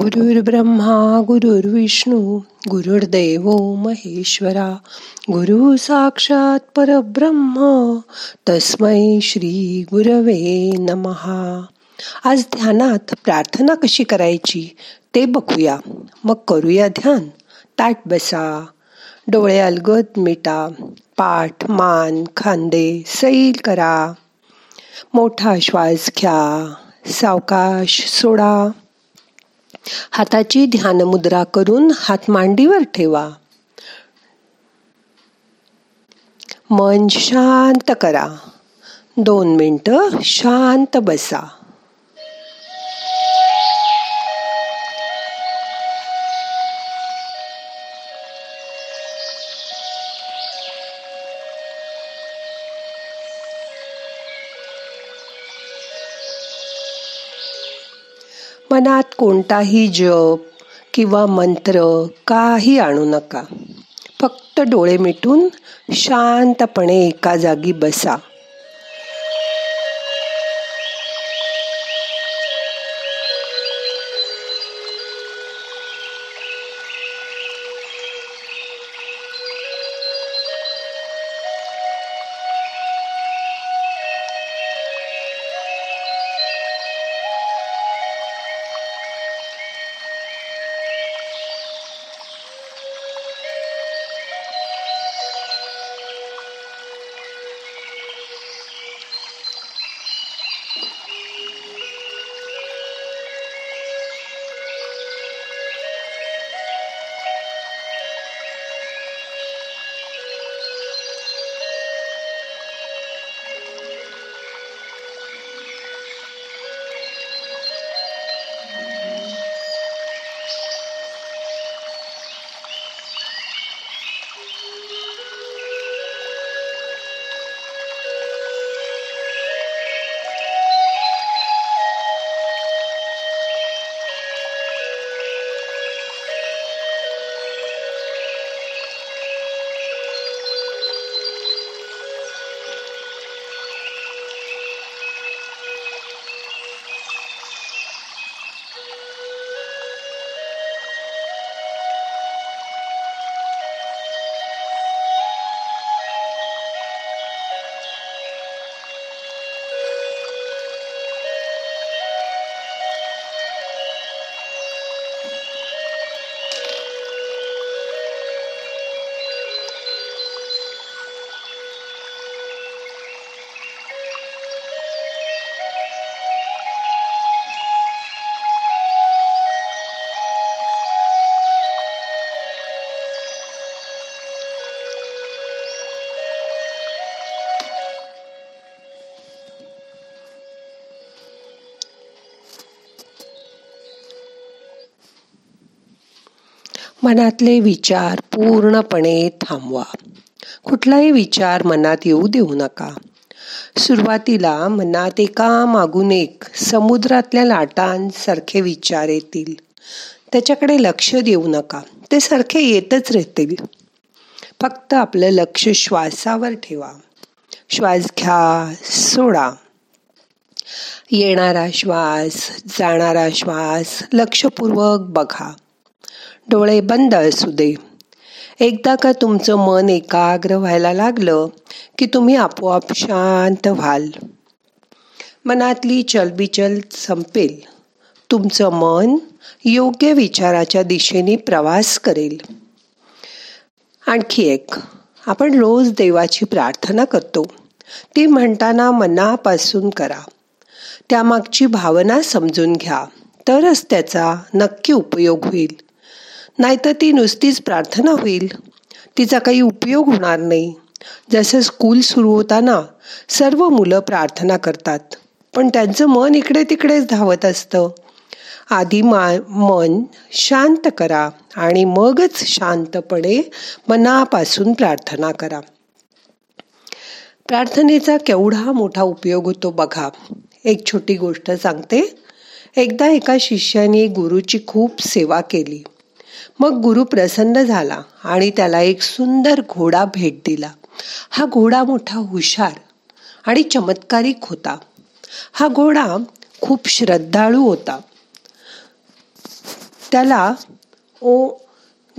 गुरुर्ब्रह्मा गुरुर्विष्णू गुरुर्देव महेश्वरा गुरु साक्षात परब्रह्म तस्मै श्री गुरवे नमहा आज ध्यानात प्रार्थना कशी करायची ते बघूया. मग करूया ध्यान. ताट बसा. डोळे अलगद मिटा. पाठ मान खांदे सैल करा. मोठा श्वास घ्या. सावकाश सोडा. हाताची ध्यान मुद्रा करून हात मांडीवर ठेवा. मन शांत करा. दोन मिनटं शांत बसा. मनात कोणताही जप किंवा मंत्र काही आणू नका. फक्त डोळे मिटून शांतपणे एका जागी बसा. मनातले विचार पूर्णपणे थांबवा. कुठलाही विचार मनात येऊ देऊ नका. सुरुवातीला मनात एका मागून एक समुद्रातल्या लाटांसारखे विचार येतील. त्याच्याकडे लक्ष देऊ नका. ते सारखे येतच राहतील. फक्त आपलं लक्ष श्वासावर ठेवा. श्वास घ्या सोडा. येणारा श्वास जाणारा श्वास लक्षपूर्वक बघा. डोळे बंद असू दे. एकदा का तुमचं मन एकाग्र व्हायला लागलं की तुम्ही आपोआप शांत व्हाल. मनातली चलबिचल संपेल. तुमचं मन योग्य विचाराच्या दिशेने प्रवास करेल. आणखी एक आपण रोज देवाची प्रार्थना करतो. ती म्हणताना मनापासून करा. त्यामागची भावना समजून घ्या. तरच त्याचा नक्की उपयोग होईल. नाहीतर ती नुसतीच प्रार्थना होईल. तिचा काही उपयोग होणार नाही. जसं स्कूल सुरू होताना सर्व मुलं प्रार्थना करतात. पण त्यांचं मन इकडे तिकडेच धावत असतं. आधी मा मन शांत करा आणि मगच शांतपणे मनापासून प्रार्थना करा. प्रार्थनेचा केवढा मोठा उपयोग होतो बघा. एक छोटी गोष्ट सांगते. एकदा एका शिष्याने गुरुची खूप सेवा केली. मग गुरु प्रसन्न झाला आणि त्याला एक सुंदर घोडा भेट दिला. हा घोडा मोठा हुशार आणि चमत्कारिक होता. हा घोडा खूप श्रद्धाळू होता. त्याला ओ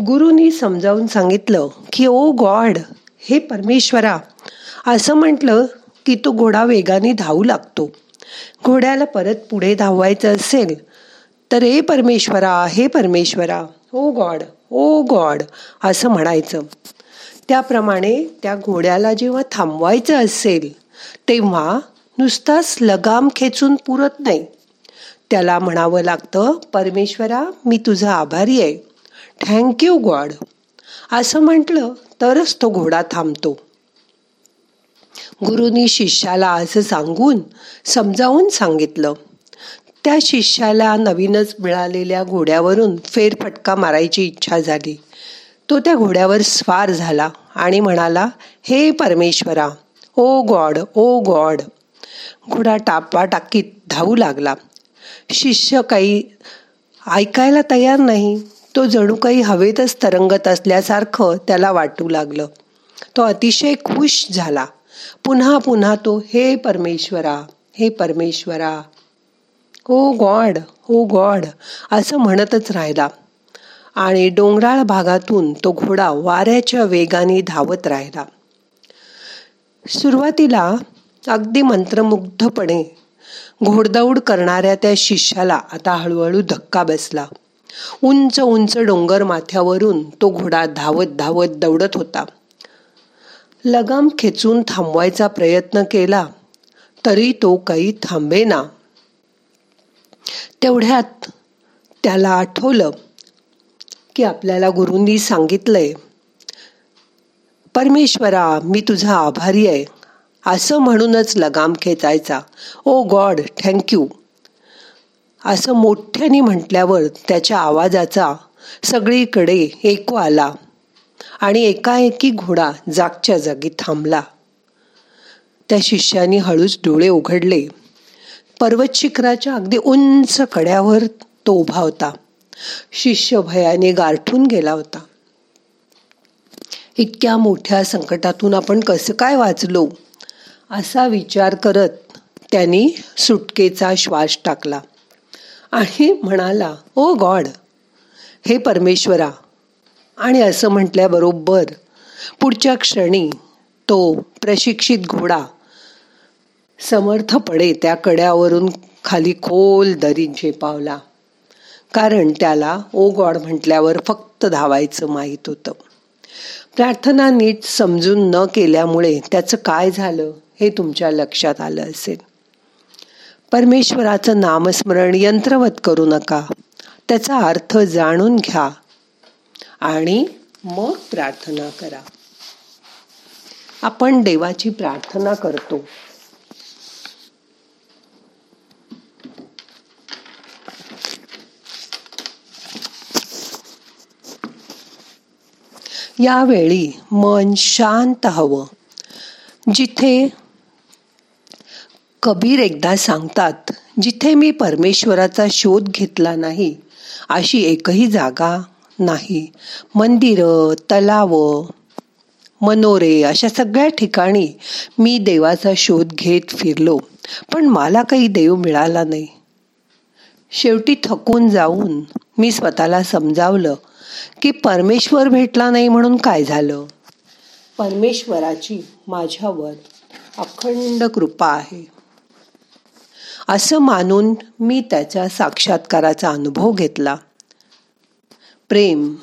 गुरुनी समजावून सांगितलं की ओ गॉड हे परमेश्वरा असं म्हटलं की तो घोडा वेगाने धावू लागतो. घोड्याला परत पुढे धावायचं असेल तर ए परमेश्वरा हे परमेश्वरा ओ गॉड ओ गॉड असं म्हणायचं. त्याप्रमाणे त्या घोड्याला जेव्हा थांबवायचं असेल तेव्हा नुसताच लगाम खेचून पुरत नाही. त्याला म्हणावं लागतं परमेश्वरा मी तुझा आभारी आहे. Thank you God. असं म्हटलं तरच तो घोडा थांबतो. गुरुनी शिष्याला असं सांगून समजावून सांगितलं. त्या शिष्याला नवीनच मिळालेल्या घोड्यावरून फेरफटका मारायची इच्छा झाली. तो त्या घोड्यावर स्वार झाला आणि म्हणाला हे परमेश्वरा ओ गॉड ओ गॉड. घोडा टापा टाकीत धावू लागला. शिष्य काही ऐकायला तयार नाही. तो जणू काही हवेतच तरंगत असल्यासारखं त्याला वाटू लागलं. तो अतिशय खुश झाला. पुन्हा पुन्हा तो हे परमेश्वरा हे परमेश्वरा. ओ गॉड ओ गॉड असं म्हणतच राहिला. आणि डोंगराळ भागातून तो घोडा वाऱ्याच्या वेगाने धावत राहिला. सुरुवातीला अगदी मंत्रमुग्धपणे घोडदौड करणाऱ्या त्या शिष्याला आता हळूहळू धक्का बसला. उंच उंच डोंगर माथ्यावरून तो घोडा धावत धावत दौडत होता. लगाम खेचून थांबवायचा प्रयत्न केला तरी तो काही थांबेना. तेवढ्यात त्याला आठवलं की आपल्याला गुरुंनी सांगितलंय परमेश्वरा मी तुझा आभारी आहे. असं म्हणूनच लगाम खेचायचा. ओ गॉड थँक्यू असं मोठ्याने म्हटल्यावर त्याच्या आवाजाचा सगळीकडे एको आला आणि एकाएकी घोडा जागच्या जागी थांबला. त्या शिष्याने हळूच डोळे उघडले. पर्वत शिखराच्या अगदी उंच कड्यावर तो उभा होता. शिष्य भयाने गारठून गेला होता. इतक्या मोठ्या संकटातून आपण कसं काय वाचलो? असा विचार करत त्यांनी सुटकेचा श्वास टाकला. आणि म्हणाला ओ गॉड! हे परमेश्वरा! आणि असं म्हटल्याबरोबर पुढच्या क्षणी तो प्रशिक्षित घोडा समर्थपणे त्या कड्यावरून खाली खोल दरीत झेपावला कारण त्याला ओ गॉड म्हटल्यावर फक्त धावायचं माहीत होतं. प्रार्थना नीट समजून न केल्यामुळे त्याचं काय झालं हे तुमच्या लक्षात आलं असेल. परमेश्वराचं नामस्मरण यंत्रवत करू नका. त्याचा अर्थ जाणून घ्या आणि मग प्रार्थना करा. आपण देवाची प्रार्थना करतो. यावेळी मन शांत हवं. जिथे कबीर एकदा सांगतात जिथे मी परमेश्वराचा शोध घेतला नाही अशी एकही जागा नाही. मंदिरं तलाव मनोरे अशा सगळ्या ठिकाणी मी देवाचा शोध घेत फिरलो. पण मला काही देव मिळाला नाही. शेवटी थकून जाऊन मी स्वतःला समजावलं की परमेश्वर भेटला नाही म्हणून काय झालं? परमेश्वराची माझ्यावर अखंड कृपा आहे. असं मानून मी त्याच्या साक्षात्काराचा अनुभव घेतला. प्रेम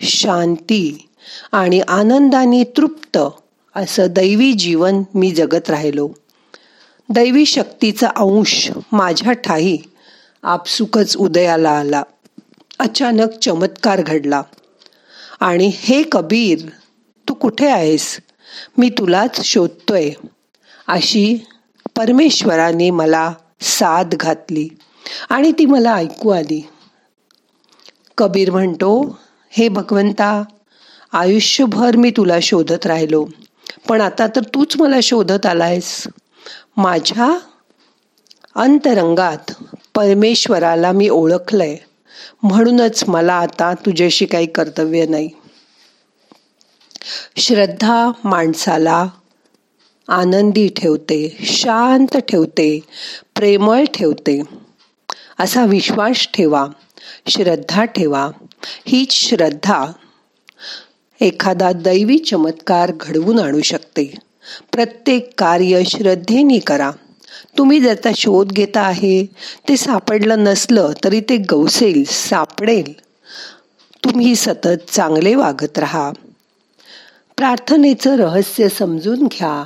शांती आणि आनंदाने तृप्त असं दैवी जीवन मी जगत राहिलो. दैवी शक्तीचा अंश माझ्या ठाई आपसुकच उदयाला आला. अचानक चमत्कार घडला. आणि हे कबीर तू कुठे आहेस? मी तुलाच शोधतोय. अशी परमेश्वराने मला साथ घातली आणि ती मला ऐकू आली. कबीर म्हणतो हे भगवंता आयुष्यभर मी तुला शोधत राहिलो पण आता तर तूच मला शोधत आलायस. माझ्या अंतरंगात परमेश्वराला मी ओळखलंय. म्हणूनच मला आता तुझ्याशी काही कर्तव्य नाही. श्रद्धा माणसाला आनंदी ठेवते शांत ठेवते प्रेमळ ठेवते. असा विश्वास ठेवा श्रद्धा ठेवा. हीच श्रद्धा एखादा दैवी चमत्कार घडवून आणू शकते. प्रत्येक कार्य श्रद्धेने करा. तुम्ही ज्याचा शोध घेता आहे ते सापडलं नसलं तरी ते गवसेल सापडेल. तुम्ही सतत चांगले वागत राहा. प्रार्थनेचं रहस्य समजून घ्या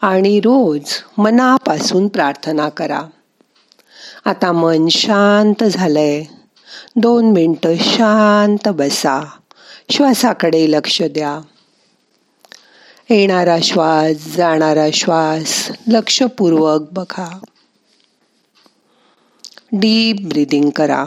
आणि रोज मनापासून प्रार्थना करा. आता मन शांत झालंय. दोन मिनटं शांत बसा. श्वासाकडे लक्ष द्या. येणारा श्वास जाणारा श्वास लक्षपूर्वक बघा. डीप ब्रिदिंग करा.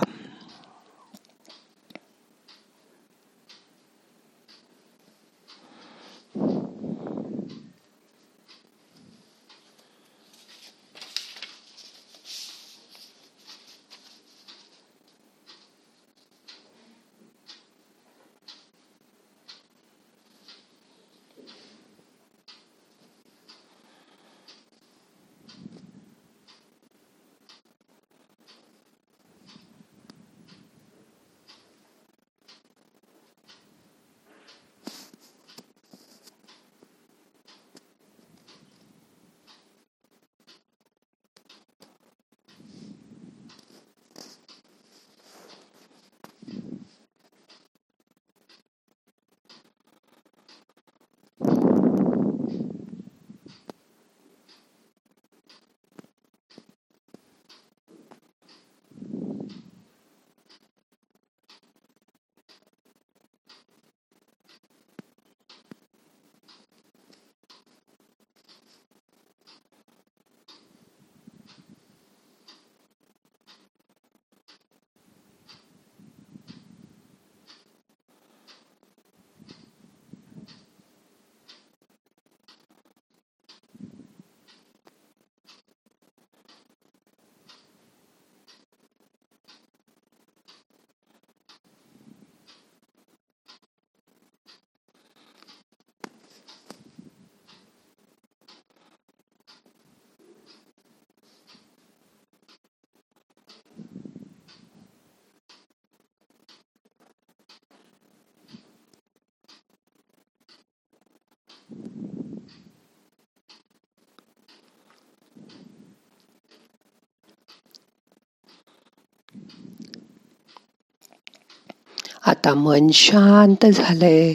आता मन शांत झालंय.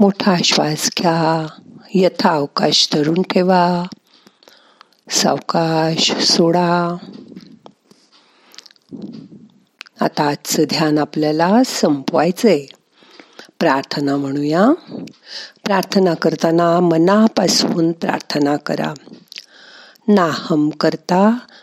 मोठा श्वास घ्या. यथा अवकाश धरून ठेवा. सावकाश सोडा. आता आजचं ध्यान आपल्याला संपवायचंय. प्रार्थना म्हणूया. प्रार्थना करताना मनापासून प्रार्थना करा. नाहम करता